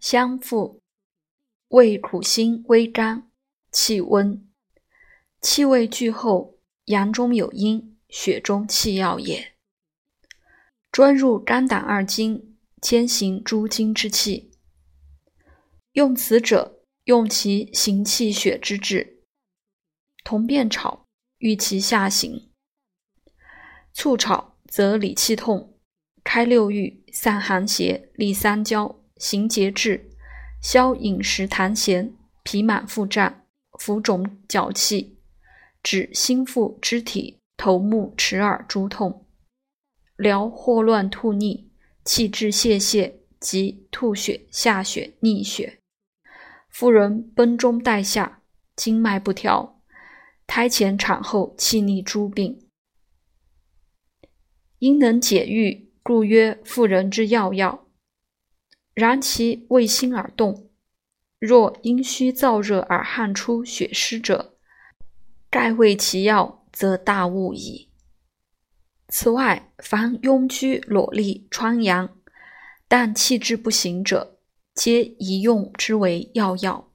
相附，味苦辛微甘，气温。气味聚后，阳中有阴，血中气要也。专入肝胆二经，兼行诸经之气。用此者，用其行气血之志。同便炒，欲其下行。醋炒则理气痛，开六欲，散寒邪，利三焦，行节制，消饮食痰涎，脾满腹胀，浮肿脚气。指心腹、肢体、头目、齿耳诸痛，疗霍乱、吐逆、气滞泄泻及吐血、下血、逆血。妇人崩中带下，经脉不调，胎前产后气逆诸病，因能解郁，故曰妇人之要药。然其为心而动，若阴虚燥热而汗出血湿者。盖为其药，则大误矣。此外，凡庸居、裸立、疮疡，但气滞不行者，皆宜用之为药药。